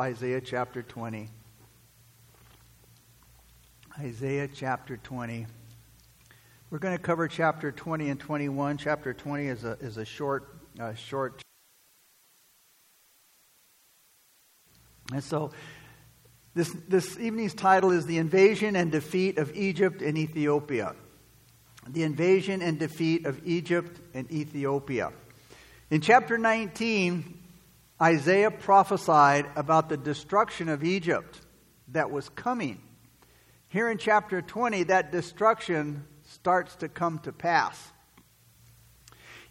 Isaiah chapter 20. Isaiah chapter 20. We're going to cover chapter 20 and 21. Chapter 20 is a, is a short, uh, short. And so this, this evening's title is The Invasion and Defeat of Egypt and Ethiopia. The Invasion and Defeat of Egypt and Ethiopia. In chapter 19, Isaiah prophesied about the destruction of Egypt that was coming. Here in chapter 20, that destruction starts to come to pass.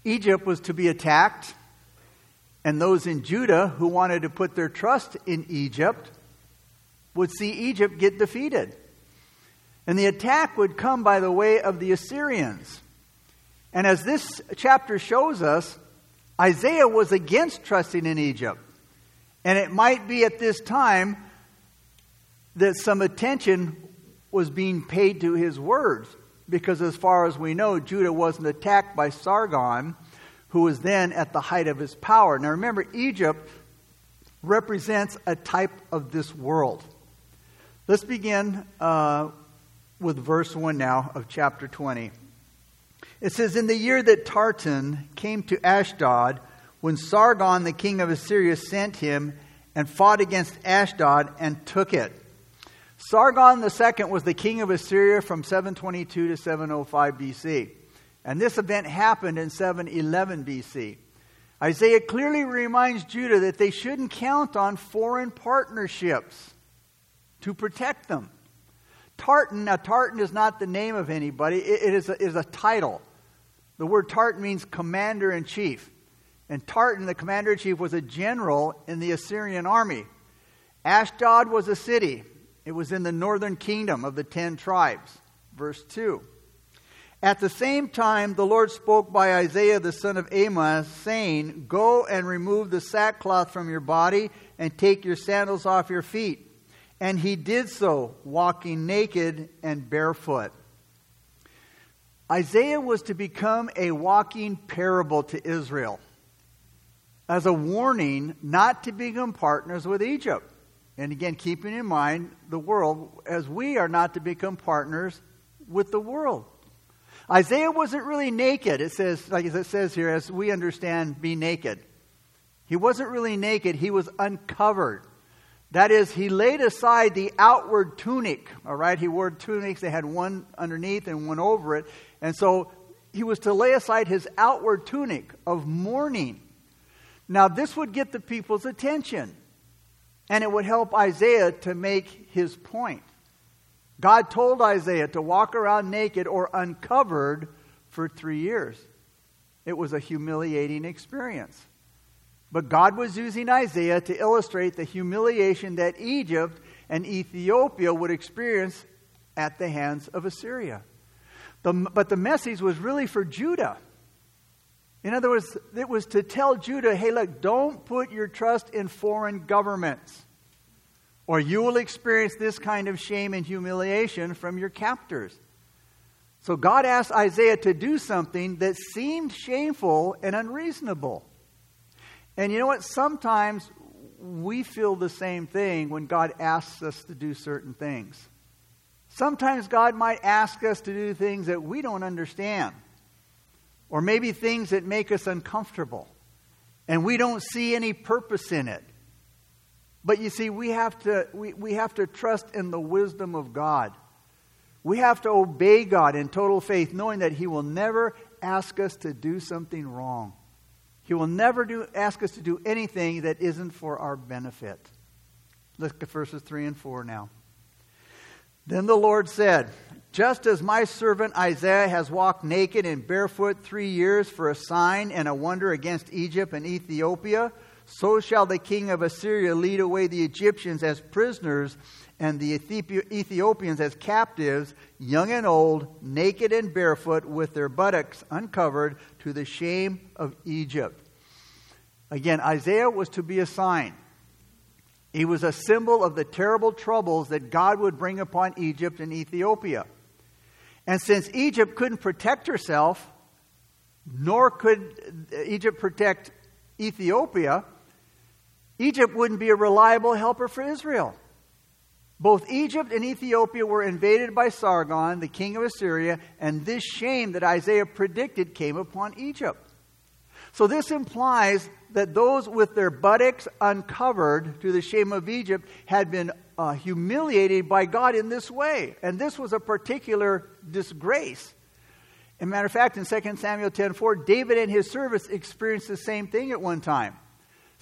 Egypt was to be attacked, and those in Judah who wanted to put their trust in Egypt would see Egypt get defeated. And the attack would come by the way of the Assyrians. And as this chapter shows us, Isaiah was against trusting in Egypt. And it might be at this time that some attention was being paid to his words. Because as far as we know, Judah wasn't attacked by Sargon, who was then at the height of his power. Now remember, Egypt represents a type of this world. Let's begin uh, with verse 1 now of chapter 20. It says, In the year that Tartan came to Ashdod, when Sargon, the king of Assyria, sent him and fought against Ashdod and took it. Sargon II was the king of Assyria from 722 to 705 BC. And this event happened in 711 BC. Isaiah clearly reminds Judah that they shouldn't count on foreign partnerships to protect them. Tartan, now Tartan is not the name of anybody, it, is, a, is a title. The word Tartan means commander in chief. And Tartan, the commander in chief, was a general in the Assyrian army. Ashdod was a city, it was in the northern kingdom of the ten tribes. Verse 2. At the same time, the Lord spoke by Isaiah the son of Amos, saying, Go and remove the sackcloth from your body and take your sandals off your feet. And he did so, walking naked and barefoot. Isaiah was to become a walking parable to Israel as a warning not to become partners with Egypt. And again, keeping in mind the world, as we are not to become partners with the world. Isaiah wasn't really naked. It says, like it says here, as we understand, be naked. He wasn't really naked, he was uncovered. That is, he laid aside the outward tunic. All right, he wore tunics. They had one underneath and one over it. And so he was to lay aside his outward tunic of mourning. Now, this would get the people's attention, and it would help Isaiah to make his point. God told Isaiah to walk around naked or uncovered for three years. It was a humiliating experience. But God was using Isaiah to illustrate the humiliation that Egypt and Ethiopia would experience at the hands of Assyria. The, but the message was really for Judah. In other words, it was to tell Judah hey, look, don't put your trust in foreign governments, or you will experience this kind of shame and humiliation from your captors. So God asked Isaiah to do something that seemed shameful and unreasonable. And you know what? Sometimes we feel the same thing when God asks us to do certain things. Sometimes God might ask us to do things that we don't understand, or maybe things that make us uncomfortable, and we don't see any purpose in it. But you see, we have to, we, we have to trust in the wisdom of God. We have to obey God in total faith, knowing that He will never ask us to do something wrong. He will never do, ask us to do anything that isn't for our benefit. Look at verses 3 and 4 now. Then the Lord said, Just as my servant Isaiah has walked naked and barefoot three years for a sign and a wonder against Egypt and Ethiopia, so shall the king of Assyria lead away the Egyptians as prisoners and the Ethiopians as captives, young and old, naked and barefoot, with their buttocks uncovered, to the shame of Egypt. Again, Isaiah was to be a sign. He was a symbol of the terrible troubles that God would bring upon Egypt and Ethiopia. And since Egypt couldn't protect herself, nor could Egypt protect Ethiopia, Egypt wouldn't be a reliable helper for Israel. Both Egypt and Ethiopia were invaded by Sargon, the king of Assyria, and this shame that Isaiah predicted came upon Egypt. So this implies that those with their buttocks uncovered to the shame of Egypt had been uh, humiliated by God in this way. And this was a particular disgrace. As a matter of fact, in 2 Samuel 10.4, David and his servants experienced the same thing at one time.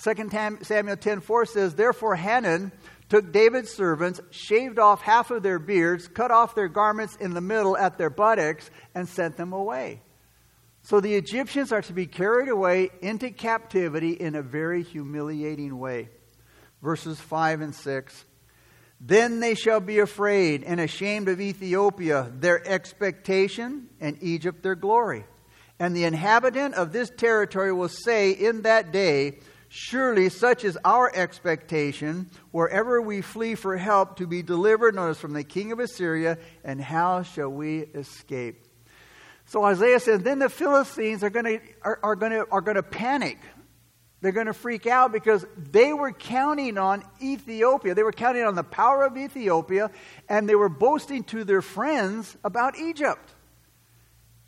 2 Samuel 10.4 says, Therefore Hanun took David's servants, shaved off half of their beards, cut off their garments in the middle at their buttocks, and sent them away. So the Egyptians are to be carried away into captivity in a very humiliating way. Verses 5 and 6. Then they shall be afraid and ashamed of Ethiopia, their expectation, and Egypt, their glory. And the inhabitant of this territory will say in that day, Surely such is our expectation wherever we flee for help to be delivered, notice, from the king of Assyria, and how shall we escape? So Isaiah says, then the Philistines are going to are, are going to are going to panic. They're going to freak out because they were counting on Ethiopia. They were counting on the power of Ethiopia, and they were boasting to their friends about Egypt.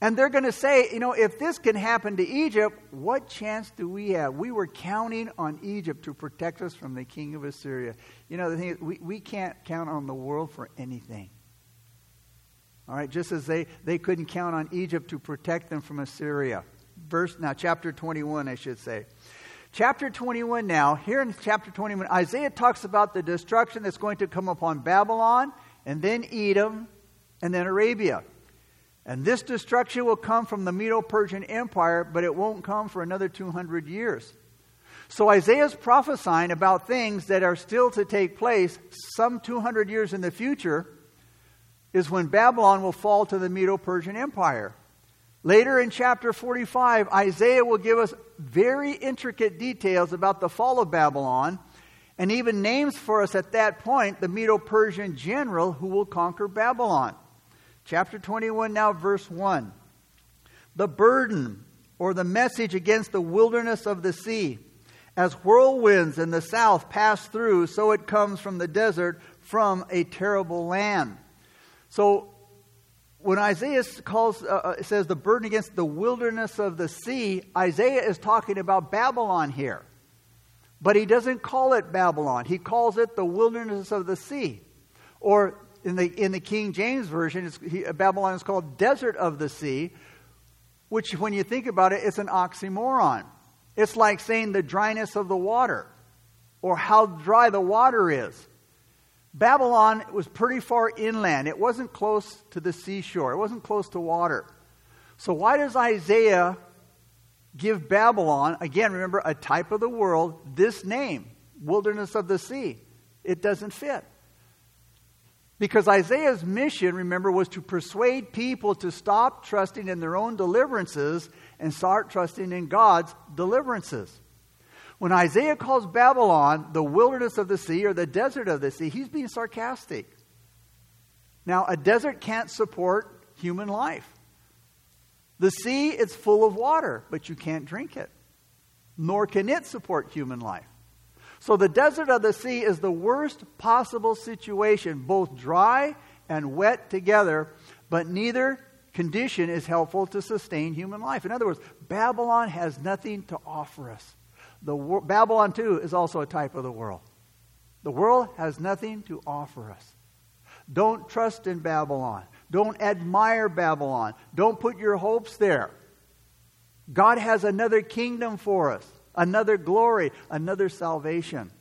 And they're going to say, you know, if this can happen to Egypt, what chance do we have? We were counting on Egypt to protect us from the king of Assyria. You know, the thing is, we, we can't count on the world for anything. All right, just as they, they couldn't count on Egypt to protect them from Assyria. Verse now, chapter 21, I should say. Chapter 21 now, here in chapter 21, Isaiah talks about the destruction that's going to come upon Babylon, and then Edom, and then Arabia. And this destruction will come from the Medo Persian Empire, but it won't come for another 200 years. So Isaiah's prophesying about things that are still to take place some 200 years in the future is when Babylon will fall to the Medo Persian Empire. Later in chapter 45, Isaiah will give us very intricate details about the fall of Babylon and even names for us at that point the Medo Persian general who will conquer Babylon. Chapter 21, now verse 1. The burden or the message against the wilderness of the sea. As whirlwinds in the south pass through, so it comes from the desert, from a terrible land. So when Isaiah calls, uh, uh, says the burden against the wilderness of the sea, Isaiah is talking about Babylon here. But he doesn't call it Babylon. He calls it the wilderness of the sea. Or in the, in the King James Version, he, Babylon is called desert of the sea, which, when you think about it, it's an oxymoron. It's like saying the dryness of the water or how dry the water is. Babylon was pretty far inland. It wasn't close to the seashore, it wasn't close to water. So, why does Isaiah give Babylon, again, remember, a type of the world, this name, wilderness of the sea? It doesn't fit. Because Isaiah's mission, remember, was to persuade people to stop trusting in their own deliverances and start trusting in God's deliverances. When Isaiah calls Babylon the wilderness of the sea or the desert of the sea, he's being sarcastic. Now, a desert can't support human life. The sea is full of water, but you can't drink it, nor can it support human life. So, the desert of the sea is the worst possible situation, both dry and wet together, but neither condition is helpful to sustain human life. In other words, Babylon has nothing to offer us. The Babylon, too, is also a type of the world. The world has nothing to offer us. Don't trust in Babylon. Don't admire Babylon. Don't put your hopes there. God has another kingdom for us, another glory, another salvation.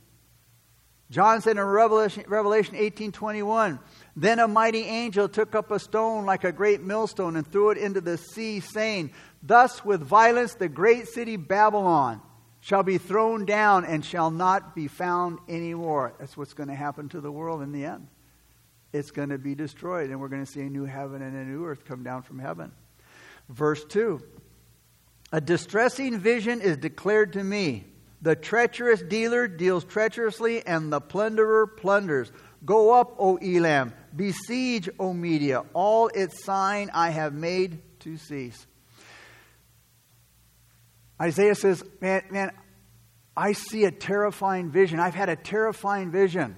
John said in Revelation, Revelation 18:21, "Then a mighty angel took up a stone like a great millstone and threw it into the sea, saying, Thus with violence the great city Babylon shall be thrown down and shall not be found anymore. That's what's going to happen to the world in the end. It's going to be destroyed, and we're going to see a new heaven and a new earth come down from heaven. Verse 2 A distressing vision is declared to me. The treacherous dealer deals treacherously, and the plunderer plunders. Go up, O Elam. Besiege, O Media. All its sign I have made to cease. Isaiah says, man, man, I see a terrifying vision. I've had a terrifying vision.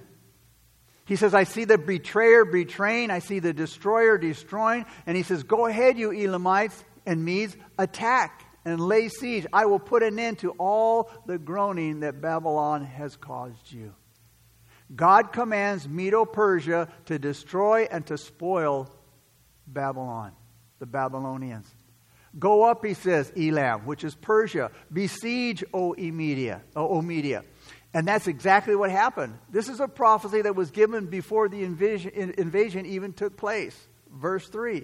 He says, I see the betrayer betraying, I see the destroyer destroying. And he says, Go ahead, you Elamites and Medes, attack and lay siege. I will put an end to all the groaning that Babylon has caused you. God commands Medo Persia to destroy and to spoil Babylon, the Babylonians. Go up, he says, Elam, which is Persia. Besiege, O Media, o Media. And that's exactly what happened. This is a prophecy that was given before the invasion, invasion even took place. Verse 3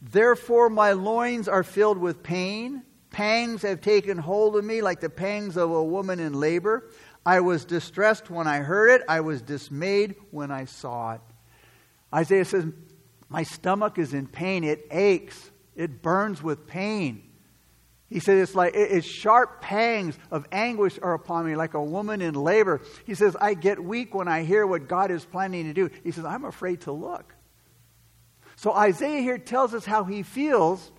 Therefore, my loins are filled with pain. Pangs have taken hold of me like the pangs of a woman in labor. I was distressed when I heard it. I was dismayed when I saw it. Isaiah says, My stomach is in pain. It aches. It burns with pain. He said, it's like, it's sharp pangs of anguish are upon me, like a woman in labor. He says, I get weak when I hear what God is planning to do. He says, I'm afraid to look. So Isaiah here tells us how he feels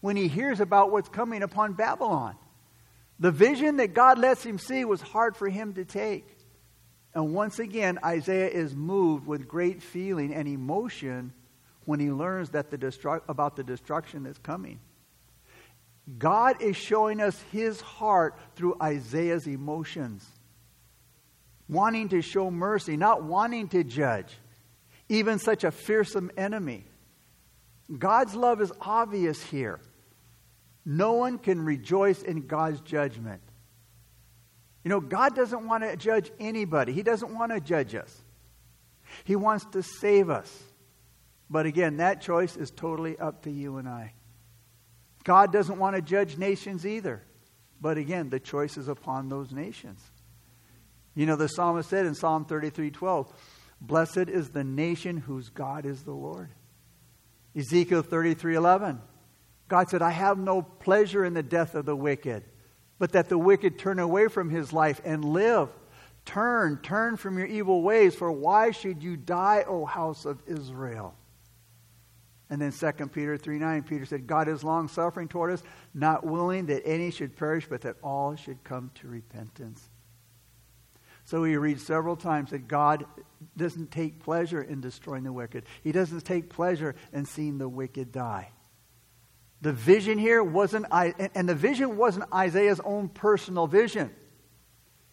when he hears about what's coming upon Babylon. The vision that God lets him see was hard for him to take. And once again, Isaiah is moved with great feeling and emotion when he learns that the destru- about the destruction that's coming. God is showing us his heart through Isaiah's emotions. Wanting to show mercy, not wanting to judge, even such a fearsome enemy. God's love is obvious here. No one can rejoice in God's judgment. You know, God doesn't want to judge anybody, He doesn't want to judge us. He wants to save us. But again, that choice is totally up to you and I. God doesn't want to judge nations either. But again, the choice is upon those nations. You know, the psalmist said in Psalm 33 12, Blessed is the nation whose God is the Lord. Ezekiel 33 11, God said, I have no pleasure in the death of the wicked, but that the wicked turn away from his life and live. Turn, turn from your evil ways, for why should you die, O house of Israel? And then 2 Peter 3 9, Peter said, God is long suffering toward us, not willing that any should perish, but that all should come to repentance. So we read several times that God doesn't take pleasure in destroying the wicked. He doesn't take pleasure in seeing the wicked die. The vision here wasn't, and the vision wasn't Isaiah's own personal vision.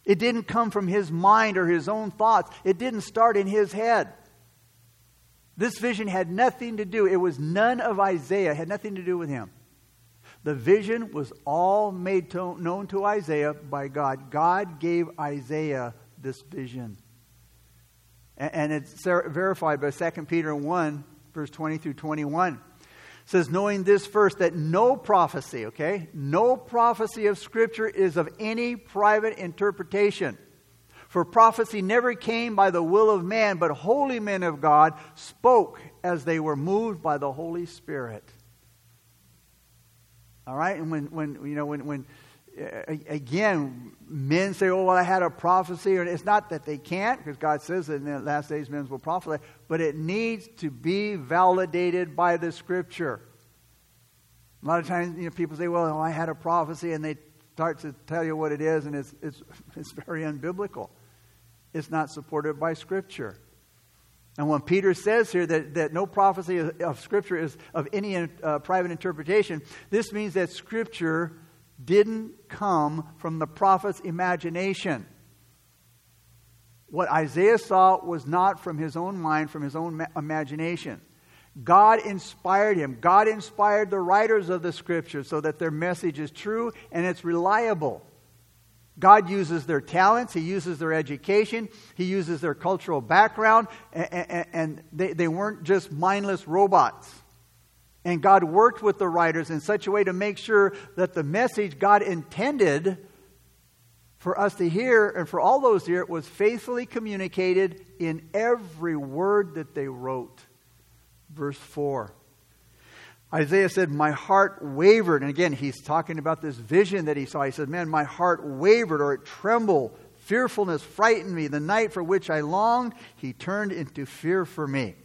It didn't come from his mind or his own thoughts. It didn't start in his head. This vision had nothing to do, it was none of Isaiah, had nothing to do with him. The vision was all made to, known to Isaiah by God. God gave Isaiah this vision. And, and it's verified by 2 Peter 1, verse 20 through 21. It says, knowing this first, that no prophecy, okay, no prophecy of Scripture is of any private interpretation. For prophecy never came by the will of man, but holy men of God spoke as they were moved by the Holy Spirit. All right? And when, when you know, when, when again, men say, oh, well, I had a prophecy. And it's not that they can't, because God says that in the last days men will prophesy, but it needs to be validated by the Scripture. A lot of times, you know, people say, well, oh, I had a prophecy, and they start to tell you what it is, and it's, it's, it's very unbiblical. It's not supported by Scripture. And when Peter says here that, that no prophecy of Scripture is of any uh, private interpretation, this means that Scripture didn't come from the prophet's imagination. What Isaiah saw was not from his own mind, from his own ma- imagination. God inspired him. God inspired the writers of the scripture so that their message is true and it's reliable. God uses their talents, He uses their education, He uses their cultural background, and, and they, they weren't just mindless robots. And God worked with the writers in such a way to make sure that the message God intended for us to hear and for all those here was faithfully communicated in every word that they wrote verse 4. Isaiah said, My heart wavered. And again, he's talking about this vision that he saw. He said, Man, my heart wavered or it trembled. Fearfulness frightened me. The night for which I longed, he turned into fear for me.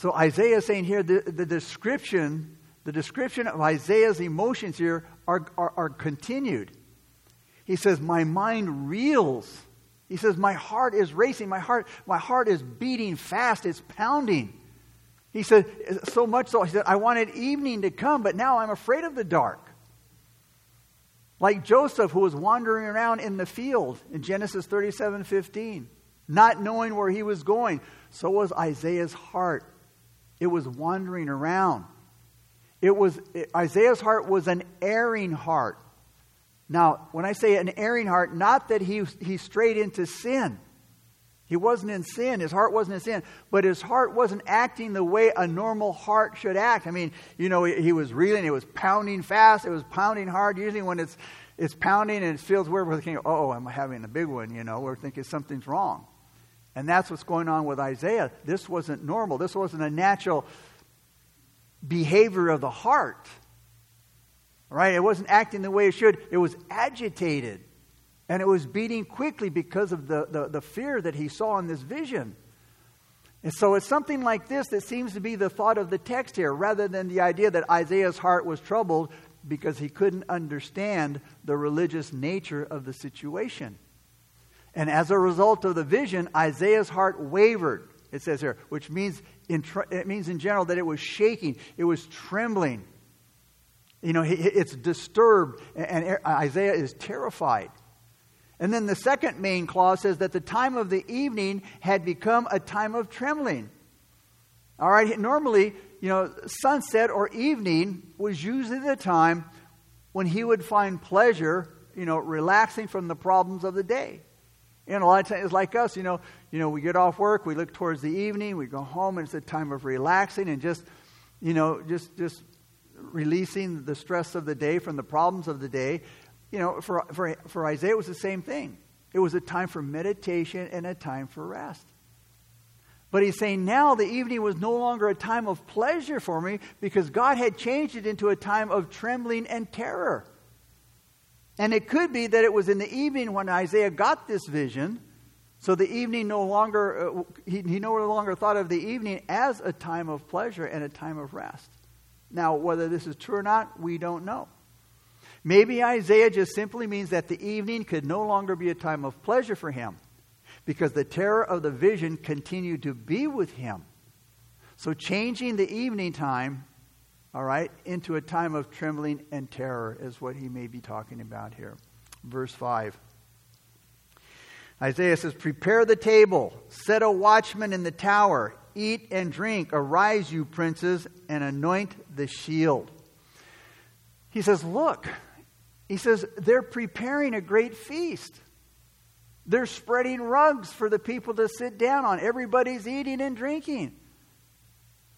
So Isaiah is saying here the, the description, the description of Isaiah's emotions here are, are, are continued. he says, My mind reels. He says, My heart is racing. My heart, my heart is beating fast. It's pounding. He said, So much so, he said, I wanted evening to come, but now I'm afraid of the dark. Like Joseph, who was wandering around in the field in Genesis 37 15, not knowing where he was going. So was Isaiah's heart. It was wandering around. It was Isaiah's heart was an erring heart. Now, when I say an erring heart, not that he, he strayed into sin. He wasn't in sin. His heart wasn't in sin. But his heart wasn't acting the way a normal heart should act. I mean, you know, he, he was reeling. It was pounding fast. It was pounding hard. Usually when it's, it's pounding and it feels weird, we're thinking, oh, I'm having a big one, you know. We're thinking something's wrong. And that's what's going on with Isaiah. This wasn't normal. This wasn't a natural behavior of the heart. Right? It wasn't acting the way it should. It was agitated. And it was beating quickly because of the, the, the fear that he saw in this vision. And so it's something like this that seems to be the thought of the text here, rather than the idea that Isaiah's heart was troubled because he couldn't understand the religious nature of the situation. And as a result of the vision, Isaiah's heart wavered, it says here, which means in, it means in general that it was shaking, it was trembling. You know, it's disturbed, and Isaiah is terrified. And then the second main clause says that the time of the evening had become a time of trembling. All right, normally, you know, sunset or evening was usually the time when he would find pleasure, you know, relaxing from the problems of the day. And a lot of times, it's like us, you know, you know, we get off work, we look towards the evening, we go home, and it's a time of relaxing and just, you know, just just releasing the stress of the day from the problems of the day. You know, for, for, for Isaiah, it was the same thing. It was a time for meditation and a time for rest. But he's saying now the evening was no longer a time of pleasure for me because God had changed it into a time of trembling and terror. And it could be that it was in the evening when Isaiah got this vision. So the evening no longer, uh, he, he no longer thought of the evening as a time of pleasure and a time of rest. Now, whether this is true or not, we don't know. Maybe Isaiah just simply means that the evening could no longer be a time of pleasure for him because the terror of the vision continued to be with him. So, changing the evening time, all right, into a time of trembling and terror is what he may be talking about here. Verse 5. Isaiah says, Prepare the table, set a watchman in the tower, eat and drink. Arise, you princes, and anoint the shield. He says, Look, he says, they're preparing a great feast. They're spreading rugs for the people to sit down on. Everybody's eating and drinking.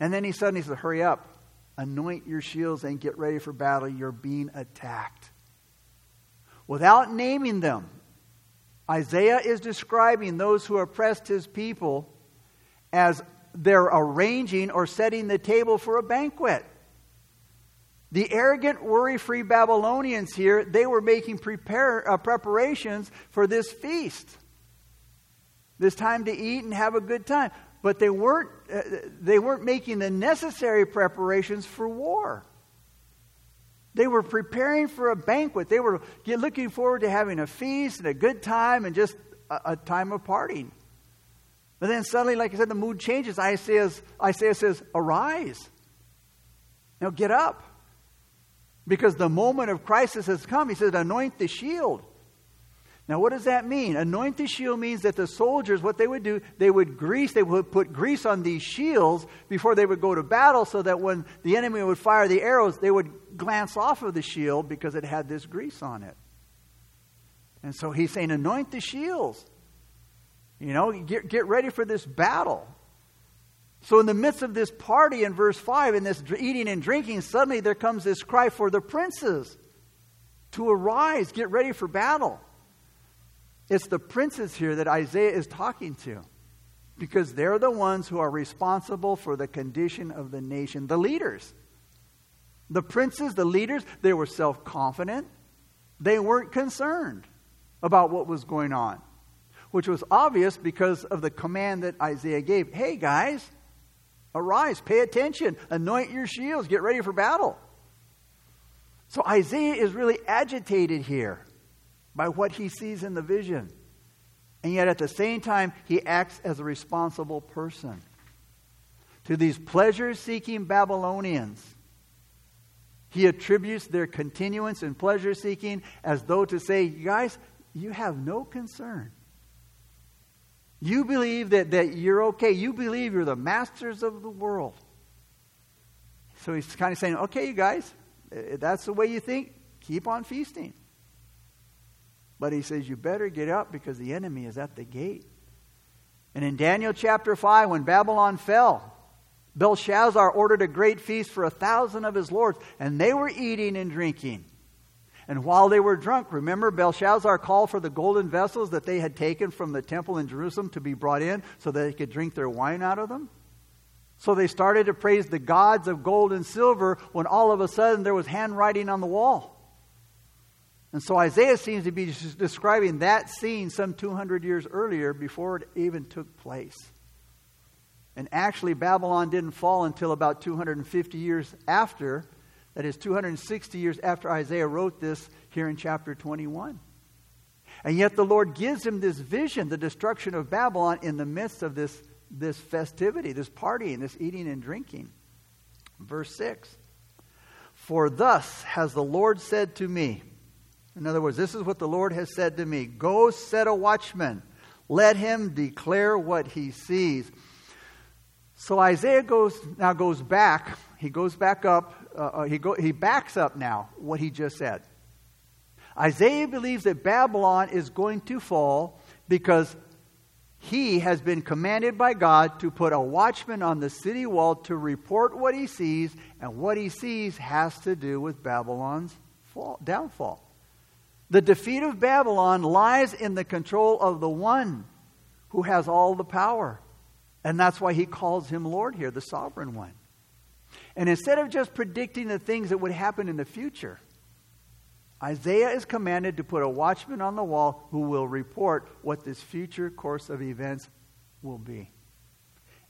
And then he suddenly says, Hurry up, anoint your shields and get ready for battle. You're being attacked. Without naming them, Isaiah is describing those who oppressed his people as they're arranging or setting the table for a banquet. The arrogant, worry free Babylonians here, they were making prepare, uh, preparations for this feast. This time to eat and have a good time. But they weren't, uh, they weren't making the necessary preparations for war. They were preparing for a banquet. They were looking forward to having a feast and a good time and just a, a time of partying. But then suddenly, like I said, the mood changes. Isaiah, Isaiah says, Arise. Now get up. Because the moment of crisis has come. He says, Anoint the shield. Now, what does that mean? Anoint the shield means that the soldiers, what they would do, they would grease, they would put grease on these shields before they would go to battle so that when the enemy would fire the arrows, they would glance off of the shield because it had this grease on it. And so he's saying, Anoint the shields. You know, get, get ready for this battle. So, in the midst of this party in verse 5, in this eating and drinking, suddenly there comes this cry for the princes to arise, get ready for battle. It's the princes here that Isaiah is talking to because they're the ones who are responsible for the condition of the nation, the leaders. The princes, the leaders, they were self confident, they weren't concerned about what was going on which was obvious because of the command that Isaiah gave. Hey, guys, arise, pay attention, anoint your shields, get ready for battle. So Isaiah is really agitated here. By what he sees in the vision. And yet at the same time, he acts as a responsible person. To these pleasure seeking Babylonians, he attributes their continuance in pleasure seeking as though to say, guys, you have no concern. You believe that, that you're okay. You believe you're the masters of the world. So he's kind of saying, Okay, you guys, that's the way you think. Keep on feasting. But he says, You better get up because the enemy is at the gate. And in Daniel chapter 5, when Babylon fell, Belshazzar ordered a great feast for a thousand of his lords, and they were eating and drinking. And while they were drunk, remember Belshazzar called for the golden vessels that they had taken from the temple in Jerusalem to be brought in so that they could drink their wine out of them? So they started to praise the gods of gold and silver when all of a sudden there was handwriting on the wall. And so Isaiah seems to be describing that scene some 200 years earlier before it even took place. And actually, Babylon didn't fall until about 250 years after. That is, 260 years after Isaiah wrote this here in chapter 21. And yet, the Lord gives him this vision, the destruction of Babylon, in the midst of this, this festivity, this partying, this eating and drinking. Verse 6 For thus has the Lord said to me, in other words, this is what the Lord has said to me Go set a watchman, let him declare what he sees. So Isaiah goes now goes back. He goes back up. Uh, uh, he go, he backs up now what he just said. Isaiah believes that Babylon is going to fall because he has been commanded by God to put a watchman on the city wall to report what he sees, and what he sees has to do with Babylon's fall, downfall. The defeat of Babylon lies in the control of the one who has all the power. And that's why he calls him Lord here, the sovereign one. And instead of just predicting the things that would happen in the future, Isaiah is commanded to put a watchman on the wall who will report what this future course of events will be.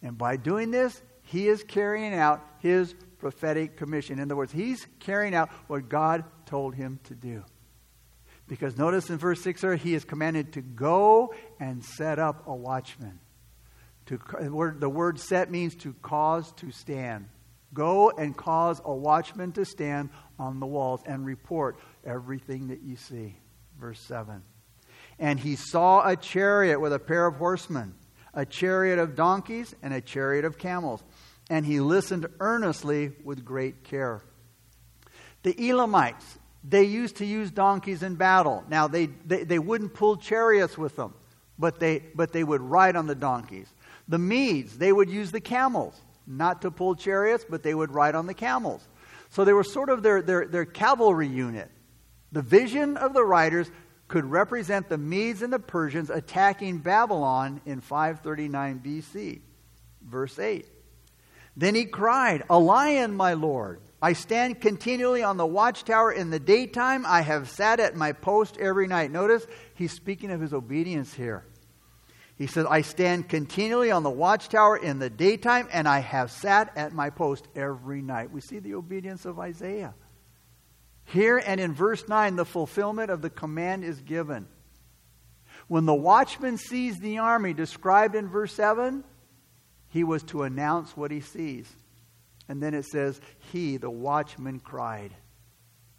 And by doing this, he is carrying out his prophetic commission. In other words, he's carrying out what God told him to do. Because notice in verse 6 there, he is commanded to go and set up a watchman. To, the word set means to cause to stand. Go and cause a watchman to stand on the walls and report everything that you see. Verse 7. And he saw a chariot with a pair of horsemen, a chariot of donkeys, and a chariot of camels. And he listened earnestly with great care. The Elamites, they used to use donkeys in battle. Now, they, they, they wouldn't pull chariots with them, but they, but they would ride on the donkeys. The Medes, they would use the camels, not to pull chariots, but they would ride on the camels. So they were sort of their, their, their cavalry unit. The vision of the riders could represent the Medes and the Persians attacking Babylon in 539 BC. Verse 8. Then he cried, A lion, my lord. I stand continually on the watchtower in the daytime. I have sat at my post every night. Notice he's speaking of his obedience here. He says, I stand continually on the watchtower in the daytime, and I have sat at my post every night. We see the obedience of Isaiah. Here and in verse 9, the fulfillment of the command is given. When the watchman sees the army described in verse 7, he was to announce what he sees. And then it says, He, the watchman, cried.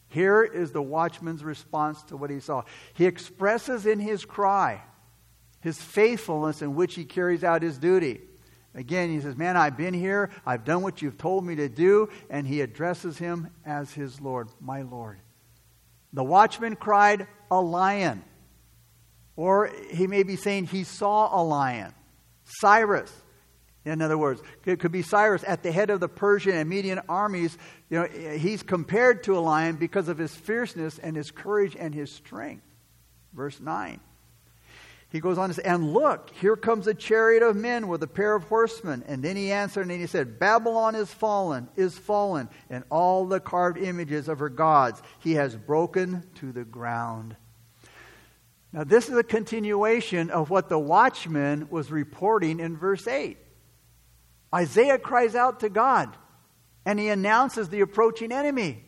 Here is the watchman's response to what he saw. He expresses in his cry his faithfulness in which he carries out his duty. Again, he says, Man, I've been here. I've done what you've told me to do. And he addresses him as his Lord, my Lord. The watchman cried, A lion. Or he may be saying he saw a lion. Cyrus, in other words, it could be Cyrus at the head of the Persian and Median armies. You know, he's compared to a lion because of his fierceness and his courage and his strength. Verse 9. He goes on to say, And look, here comes a chariot of men with a pair of horsemen. And then he answered and he said, Babylon is fallen, is fallen, and all the carved images of her gods he has broken to the ground. Now, this is a continuation of what the watchman was reporting in verse 8. Isaiah cries out to God and he announces the approaching enemy.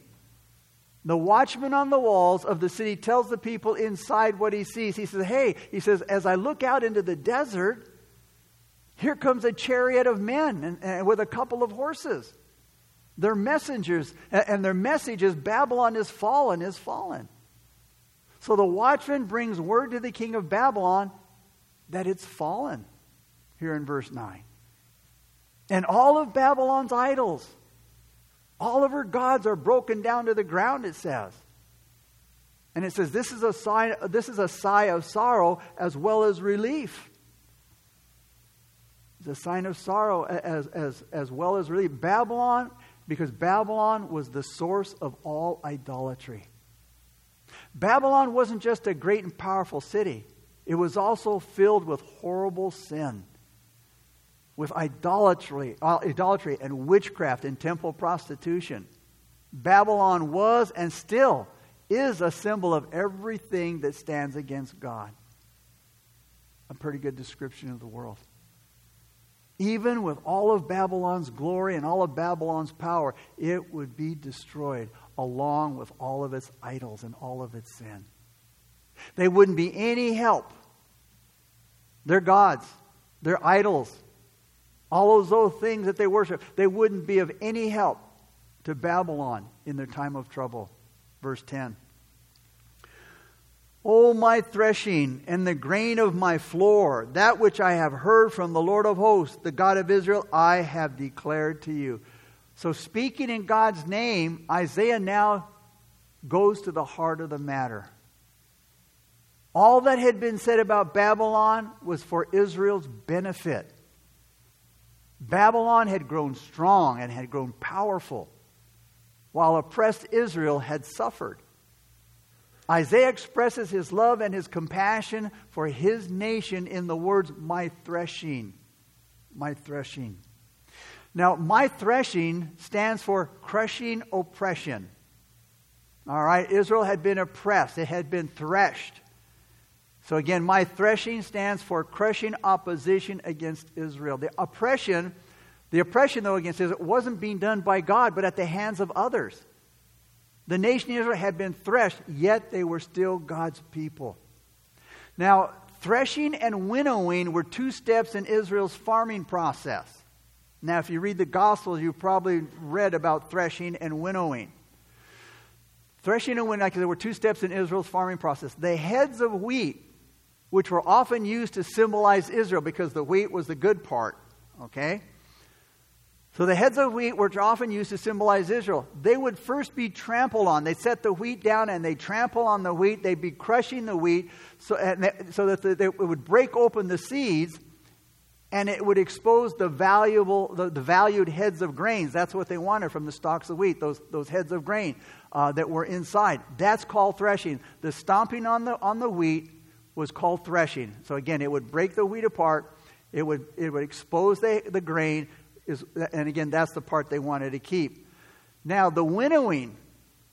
The watchman on the walls of the city tells the people inside what he sees. He says, Hey, he says, as I look out into the desert, here comes a chariot of men and, and with a couple of horses. They're messengers, and their message is Babylon is fallen, is fallen. So the watchman brings word to the king of Babylon that it's fallen, here in verse 9. And all of Babylon's idols all of her gods are broken down to the ground, it says. And it says this is a sign, this is a sigh of sorrow as well as relief. It's a sign of sorrow as, as, as well as relief. Babylon, because Babylon was the source of all idolatry. Babylon wasn't just a great and powerful city, it was also filled with horrible sin with idolatry, uh, idolatry and witchcraft and temple prostitution. Babylon was and still is a symbol of everything that stands against God. A pretty good description of the world. Even with all of Babylon's glory and all of Babylon's power, it would be destroyed along with all of its idols and all of its sin. They wouldn't be any help. Their gods, their idols, all those things that they worship, they wouldn't be of any help to Babylon in their time of trouble. Verse 10. O my threshing and the grain of my floor, that which I have heard from the Lord of hosts, the God of Israel, I have declared to you. So, speaking in God's name, Isaiah now goes to the heart of the matter. All that had been said about Babylon was for Israel's benefit. Babylon had grown strong and had grown powerful, while oppressed Israel had suffered. Isaiah expresses his love and his compassion for his nation in the words, my threshing. My threshing. Now, my threshing stands for crushing oppression. All right, Israel had been oppressed, it had been threshed. So again, my threshing stands for crushing opposition against Israel. The oppression, the oppression though against Israel wasn't being done by God, but at the hands of others. The nation of Israel had been threshed, yet they were still God's people. Now, threshing and winnowing were two steps in Israel's farming process. Now, if you read the Gospels, you've probably read about threshing and winnowing. Threshing and winnowing, there were two steps in Israel's farming process. The heads of wheat which were often used to symbolize Israel because the wheat was the good part. Okay? So the heads of wheat were often used to symbolize Israel. They would first be trampled on. They'd set the wheat down and they'd trample on the wheat. They'd be crushing the wheat so, they, so that the, they, it would break open the seeds and it would expose the valuable, the, the, valued heads of grains. That's what they wanted from the stalks of wheat, those, those heads of grain uh, that were inside. That's called threshing. The stomping on the, on the wheat was called threshing. So again, it would break the wheat apart, it would, it would expose the, the grain, is, and again, that's the part they wanted to keep. Now, the winnowing,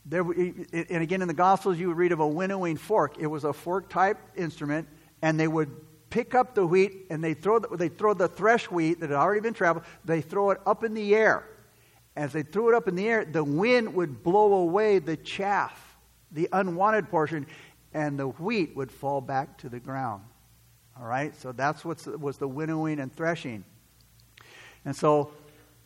there, and again in the Gospels, you would read of a winnowing fork. It was a fork type instrument, and they would pick up the wheat and they throw the, they throw the thresh wheat that had already been traveled, they throw it up in the air. As they threw it up in the air, the wind would blow away the chaff, the unwanted portion, and the wheat would fall back to the ground. All right? So that's what was the winnowing and threshing. And so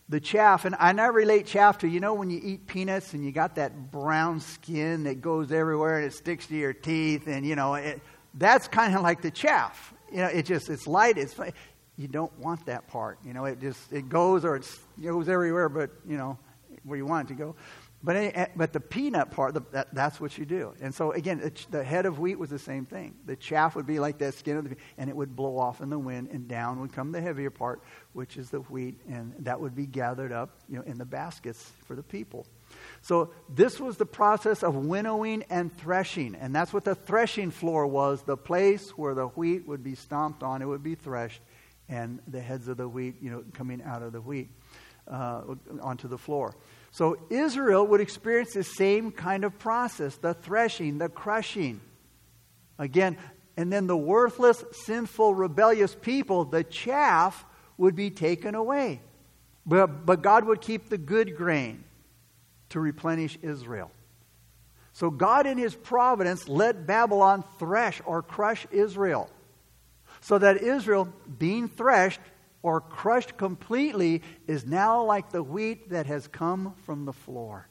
the chaff, and I now relate chaff to, you know, when you eat peanuts and you got that brown skin that goes everywhere and it sticks to your teeth, and, you know, it, that's kind of like the chaff. You know, it just, it's light, it's, you don't want that part. You know, it just, it goes or it goes everywhere, but, you know, where you want it to go. But, but the peanut part, that, that's what you do. And so, again, the head of wheat was the same thing. The chaff would be like that skin of the and it would blow off in the wind, and down would come the heavier part, which is the wheat, and that would be gathered up you know, in the baskets for the people. So, this was the process of winnowing and threshing. And that's what the threshing floor was the place where the wheat would be stomped on, it would be threshed, and the heads of the wheat, you know, coming out of the wheat uh, onto the floor. So Israel would experience the same kind of process the threshing, the crushing. Again, and then the worthless, sinful, rebellious people, the chaff, would be taken away. But, but God would keep the good grain to replenish Israel. So God, in his providence, let Babylon thresh or crush Israel. So that Israel, being threshed or crushed completely, is now like the wheat that has come from the floor.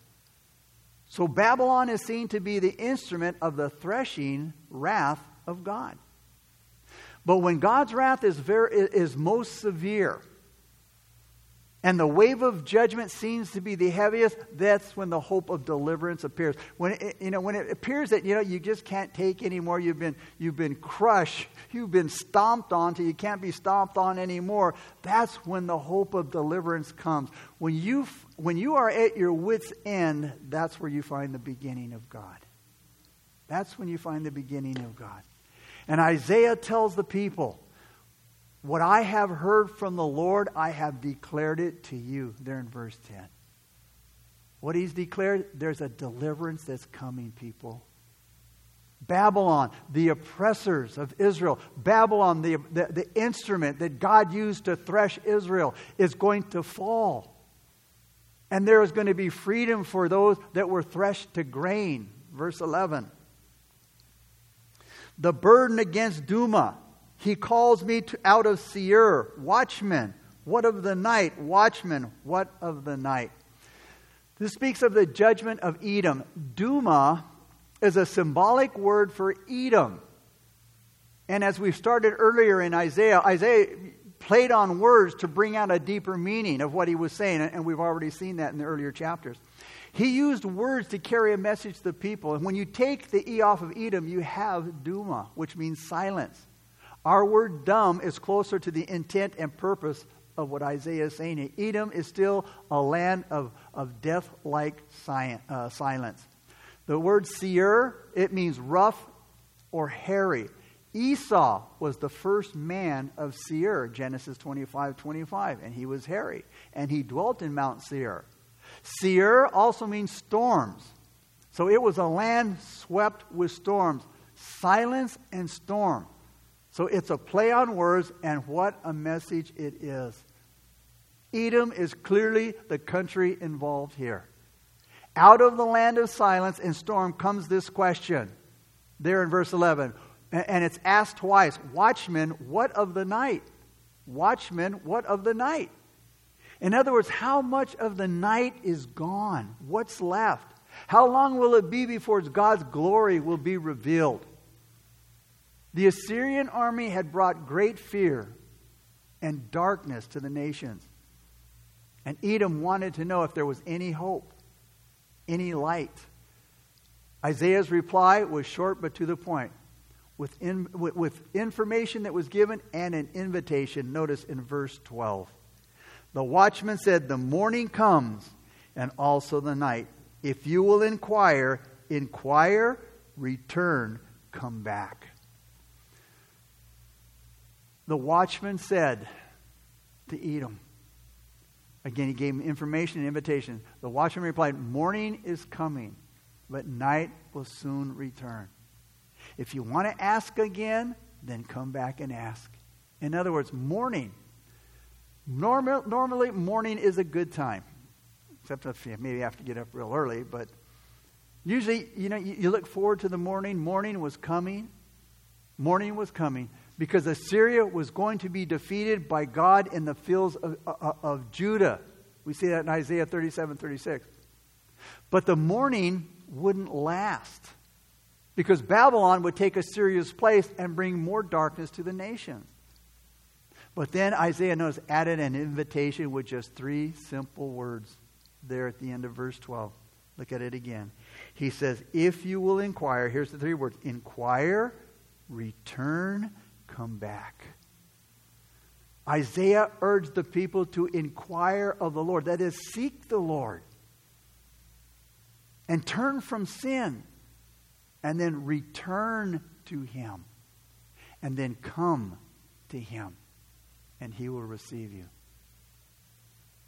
So Babylon is seen to be the instrument of the threshing wrath of God. But when God's wrath is, very, is most severe, and the wave of judgment seems to be the heaviest, that's when the hope of deliverance appears. When it, you know, when it appears that you know you just can't take anymore, you've been you've been crushed, you've been stomped on till you can't be stomped on anymore. That's when the hope of deliverance comes. When you when you are at your wits' end, that's where you find the beginning of God. That's when you find the beginning of God. And Isaiah tells the people, what I have heard from the Lord, I have declared it to you. There in verse 10. What he's declared, there's a deliverance that's coming, people. Babylon, the oppressors of Israel, Babylon, the, the, the, instrument that God used to thresh Israel, is going to fall. And there is going to be freedom for those that were threshed to grain. Verse 11. The burden against Duma, he calls me to, out of Seir, watchman. What of the night? Watchman, what of the night? This speaks of the judgment of Edom. Duma is a symbolic word for Edom. And as we started earlier in Isaiah, Isaiah played on words to bring out a deeper meaning of what he was saying, and we've already seen that in the earlier chapters. He used words to carry a message to the people. And when you take the E off of Edom, you have Duma, which means silence. Our word dumb is closer to the intent and purpose of what Isaiah is saying. Edom is still a land of, of death like uh, silence. The word seir, it means rough or hairy. Esau was the first man of Seir, Genesis 25 25, and he was hairy, and he dwelt in Mount Seir. Seir also means storms. So it was a land swept with storms, silence and storm. So it's a play on words, and what a message it is. Edom is clearly the country involved here. Out of the land of silence and storm comes this question, there in verse 11. And it's asked twice Watchmen, what of the night? Watchmen, what of the night? In other words, how much of the night is gone? What's left? How long will it be before God's glory will be revealed? The Assyrian army had brought great fear and darkness to the nations. And Edom wanted to know if there was any hope, any light. Isaiah's reply was short but to the point, with, in, with, with information that was given and an invitation. Notice in verse 12. The watchman said, The morning comes, and also the night. If you will inquire, inquire, return, come back. The watchman said to eat Edom, again, he gave him information and invitation. The watchman replied, Morning is coming, but night will soon return. If you want to ask again, then come back and ask. In other words, morning. Normal, normally, morning is a good time, except if you maybe have to get up real early. But usually, you know, you, you look forward to the morning. Morning was coming. Morning was coming because Assyria was going to be defeated by God in the fields of, of, of Judah. We see that in Isaiah 37 36. But the morning wouldn't last because Babylon would take Assyria's place and bring more darkness to the nations. But then Isaiah knows added an invitation with just three simple words there at the end of verse 12. Look at it again. He says, If you will inquire, here's the three words inquire, return, come back. Isaiah urged the people to inquire of the Lord, that is, seek the Lord and turn from sin and then return to Him and then come to Him and He will receive you.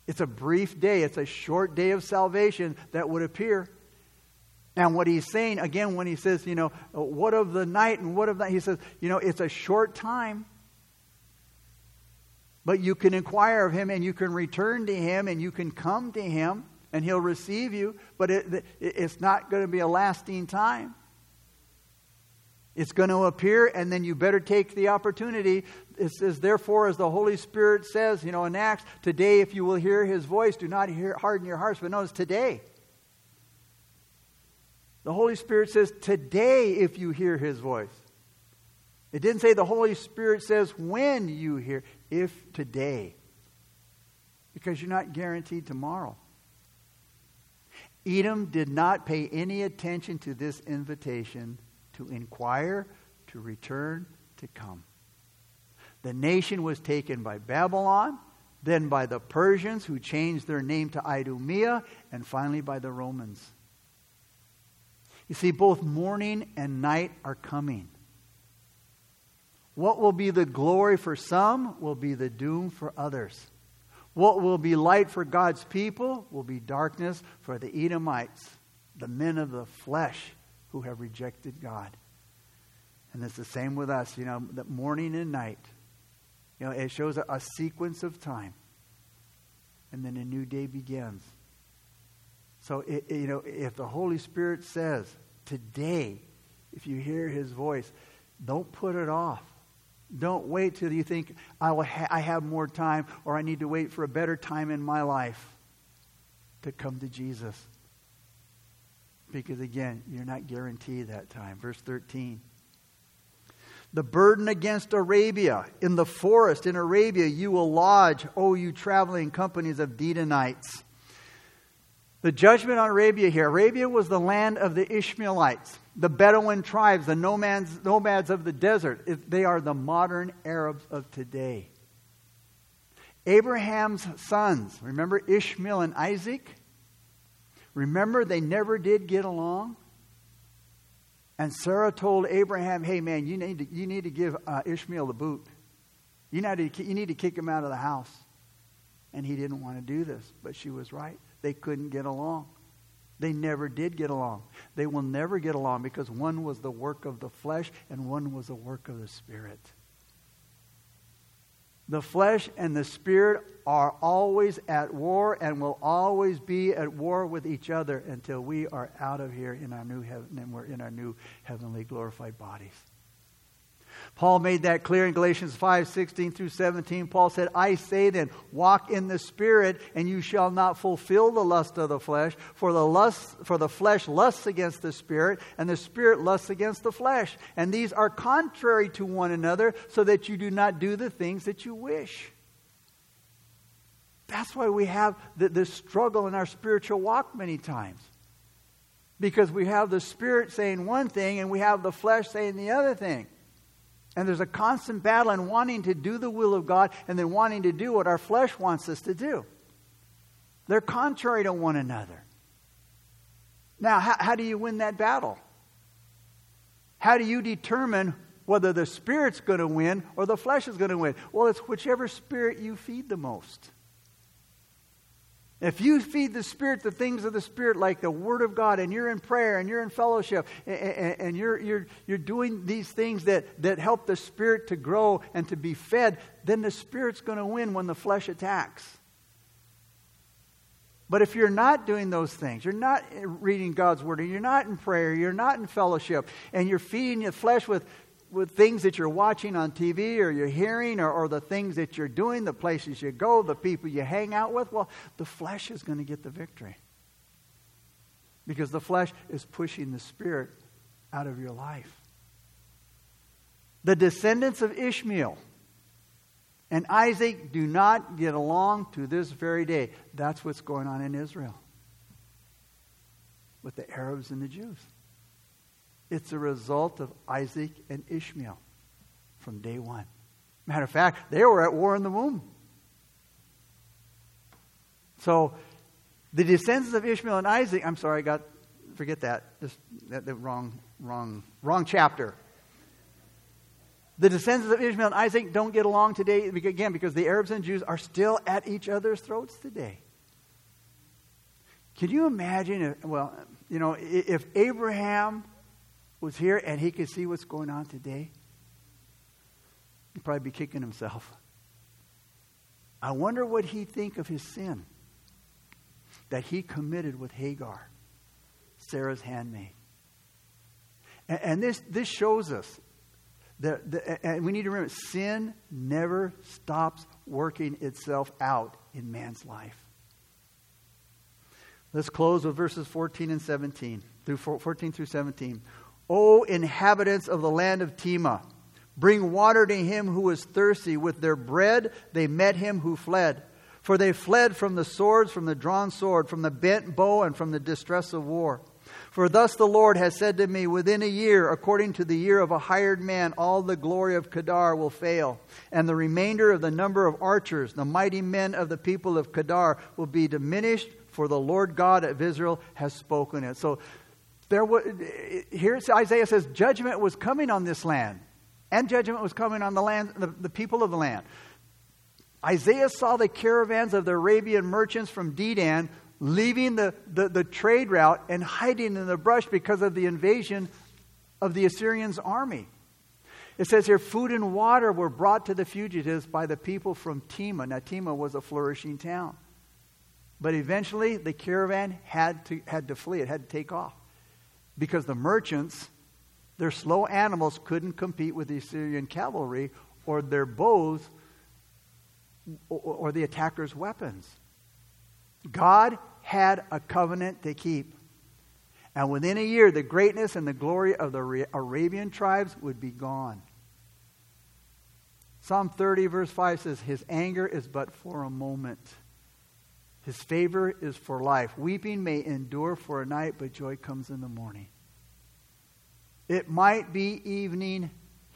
It's a brief day, it's a short day of salvation that would appear. And what he's saying, again, when he says, you know, uh, what of the night and what of that, he says, you know, it's a short time. But you can inquire of him and you can return to him and you can come to him. and He'll receive you, but it, it's not going to be a lasting time. It's going to appear, and then you better take the opportunity. It says, therefore, as the Holy Spirit says, you know, in Acts, today, if you will hear his voice, do not hear, harden your hearts. But notice, today. The Holy Spirit says, today, if you hear his voice. It didn't say the Holy Spirit says when you hear, if today. Because you're not guaranteed tomorrow. Edom did not pay any attention to this invitation to inquire, to return, to come. The nation was taken by Babylon, then by the Persians, who changed their name to Idumea, and finally by the Romans. You see, both morning and night are coming. What will be the glory for some will be the doom for others. What will be light for God's people will be darkness for the Edomites, the men of the flesh who have rejected God. And it's the same with us, you know, that morning and night. You know, it shows a, a sequence of time. And then a new day begins. So, it, you know, if the Holy Spirit says, today, if you hear his voice, don't put it off. Don't wait till you think, I, will ha- I have more time or I need to wait for a better time in my life to come to Jesus. Because again, you're not guaranteed that time. Verse 13. The burden against Arabia. In the forest in Arabia you will lodge, O you traveling companies of Dedanites. The judgment on Arabia here. Arabia was the land of the Ishmaelites, the Bedouin tribes, the nomads, nomads of the desert. They are the modern Arabs of today. Abraham's sons, remember Ishmael and Isaac? Remember, they never did get along. And Sarah told Abraham, hey, man, you need to, you need to give uh, Ishmael the boot. You need, to, you need to kick him out of the house. And he didn't want to do this, but she was right. They couldn't get along. They never did get along. They will never get along because one was the work of the flesh and one was the work of the spirit. The flesh and the spirit are always at war and will always be at war with each other until we are out of here in our new heaven and we're in our new heavenly glorified bodies. Paul made that clear in Galatians 5 16 through 17. Paul said, I say then, walk in the Spirit, and you shall not fulfill the lust of the flesh. For the, lust, for the flesh lusts against the Spirit, and the Spirit lusts against the flesh. And these are contrary to one another, so that you do not do the things that you wish. That's why we have this struggle in our spiritual walk many times. Because we have the Spirit saying one thing, and we have the flesh saying the other thing. And there's a constant battle in wanting to do the will of God and then wanting to do what our flesh wants us to do. They're contrary to one another. Now, how, how do you win that battle? How do you determine whether the spirit's going to win or the flesh is going to win? Well, it's whichever spirit you feed the most. If you feed the Spirit the things of the Spirit, like the Word of God, and you're in prayer and you're in fellowship, and, and, you're, you're, you're doing these things that, that help the Spirit to grow and to be fed, then the Spirit's going to win when the flesh attacks. But if you're not doing those things, you're not reading God's Word, and you're not in prayer, you're not in fellowship, and you're feeding the flesh with with things that you're watching on TV or you're hearing or, or the things that you're doing, the places you go, the people you hang out with, well, the flesh is going to get the victory. Because the flesh is pushing the spirit out of your life. The descendants of Ishmael and Isaac do not get along to this very day. That's what's going on in Israel with the Arabs and the Jews. It's a result of Isaac and Ishmael from day one. Matter of fact, they were at war in the womb. So the descendants of Ishmael and Isaac, I'm sorry, I got, forget that. Just that, the wrong, wrong, wrong chapter. The descendants of Ishmael and Isaac don't get along today, again, because the Arabs and Jews are still at each other's throats today. Can you imagine, if, well, you know, if Abraham was here and he could see what's going on today, he'd probably be kicking himself. I wonder what he'd think of his sin. that he committed with Hagar, Sarah's handmaid. And, and this, this shows us that, and we need to remember sin never stops working itself out in man's life. Let's close with verses 14 and 17, through 14 through 17. O inhabitants of the land of Tema, bring water to him who is thirsty. With their bread they met him who fled. For they fled from the swords, from the drawn sword, from the bent bow, and from the distress of war. For thus the Lord has said to me, Within a year, according to the year of a hired man, all the glory of Kedar will fail, and the remainder of the number of archers, the mighty men of the people of Kedar, will be diminished, for the Lord God of Israel has spoken it. So there was, here Isaiah says judgment was coming on this land, and judgment was coming on the land, the, the people of the land. Isaiah saw the caravans of the Arabian merchants from Dedan leaving the, the, the, trade route and hiding in the brush because of the invasion of the Assyrians' army. It says here, food and water were brought to the fugitives by the people from Tema. Now, Tema was a flourishing town. But eventually, the caravan had to, had to flee, it had to take off. Because the merchants, their slow animals couldn't compete with the Assyrian cavalry or their bows or, the attackers' weapons. God had a covenant to keep. And within a year, the greatness and the glory of the Arabian tribes would be gone. Psalm 30, verse 5 says, His anger is but for a moment. His favor is for life. Weeping may endure for a night, but joy comes in the morning. It might be evening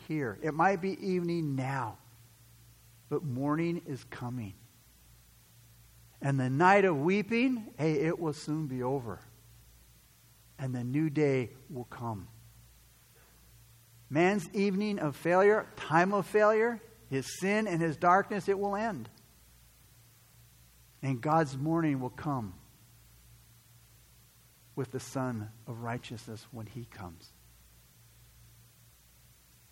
here, it might be evening now, but morning is coming. And the night of weeping, hey, it will soon be over. And the new day will come. Man's evening of failure, time of failure, his sin and his darkness, it will end. And God's morning will come with the Sun of righteousness when he comes.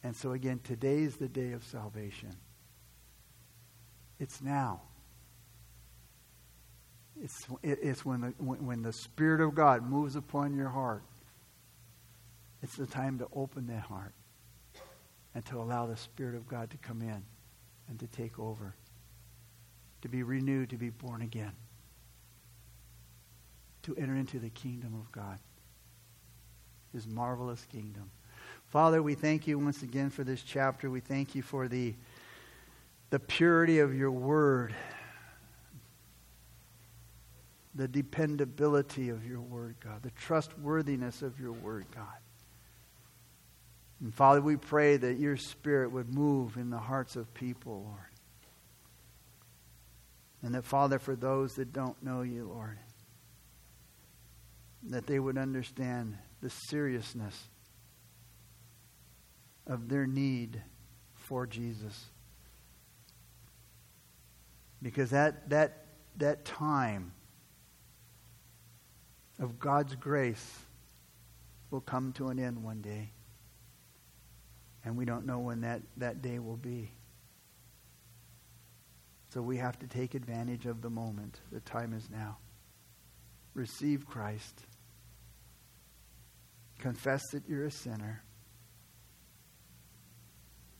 And so, again, today is the day of salvation. It's now. It's, it's when, the, when the Spirit of God moves upon your heart. It's the time to open that heart and to allow the Spirit of God to come in and to take over, to be renewed, to be born again, to enter into the kingdom of God, His marvelous kingdom. Father, we thank you once again for this chapter. We thank you for the, the purity of your word the dependability of your word, God, the trustworthiness of your word, God. And Father, we pray that your spirit would move in the hearts of people, Lord. And that, Father, for those that don't know you, Lord, that they would understand the seriousness of their need for Jesus. Because that, that, that time of God's grace will come to an end one day. And we don't know when that, that day will be. So we have to take advantage of the moment. The time is now. Receive Christ. Confess that you're a sinner.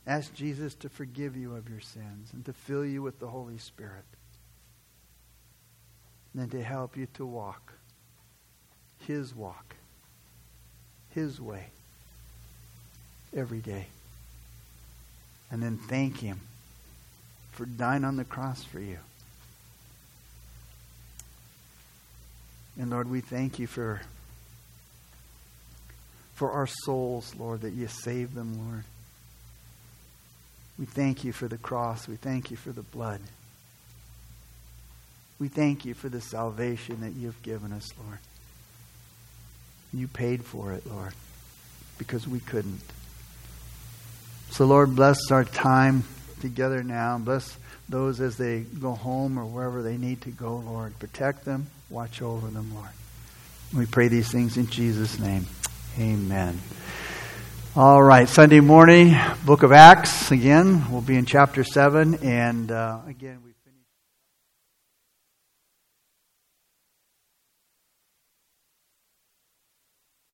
Ask Jesus to forgive you of your sins and to fill you with the Holy Spirit. And then to help you to walk his walk, His way, every day. And then thank Him for dying on the cross for you. And Lord, we thank you for, for our souls, Lord, that you save them, Lord. We thank you for the cross. We thank you for the blood. We thank you for the salvation that you've given us, Lord. You paid for it, Lord, because we couldn't. So, Lord, bless our time together now. Bless those as they go home or wherever they need to go, Lord. Protect them, watch over them, Lord. We pray these things in Jesus' name. Amen. All right, Sunday morning, book of Acts again. We'll be in chapter 7. And uh, again, we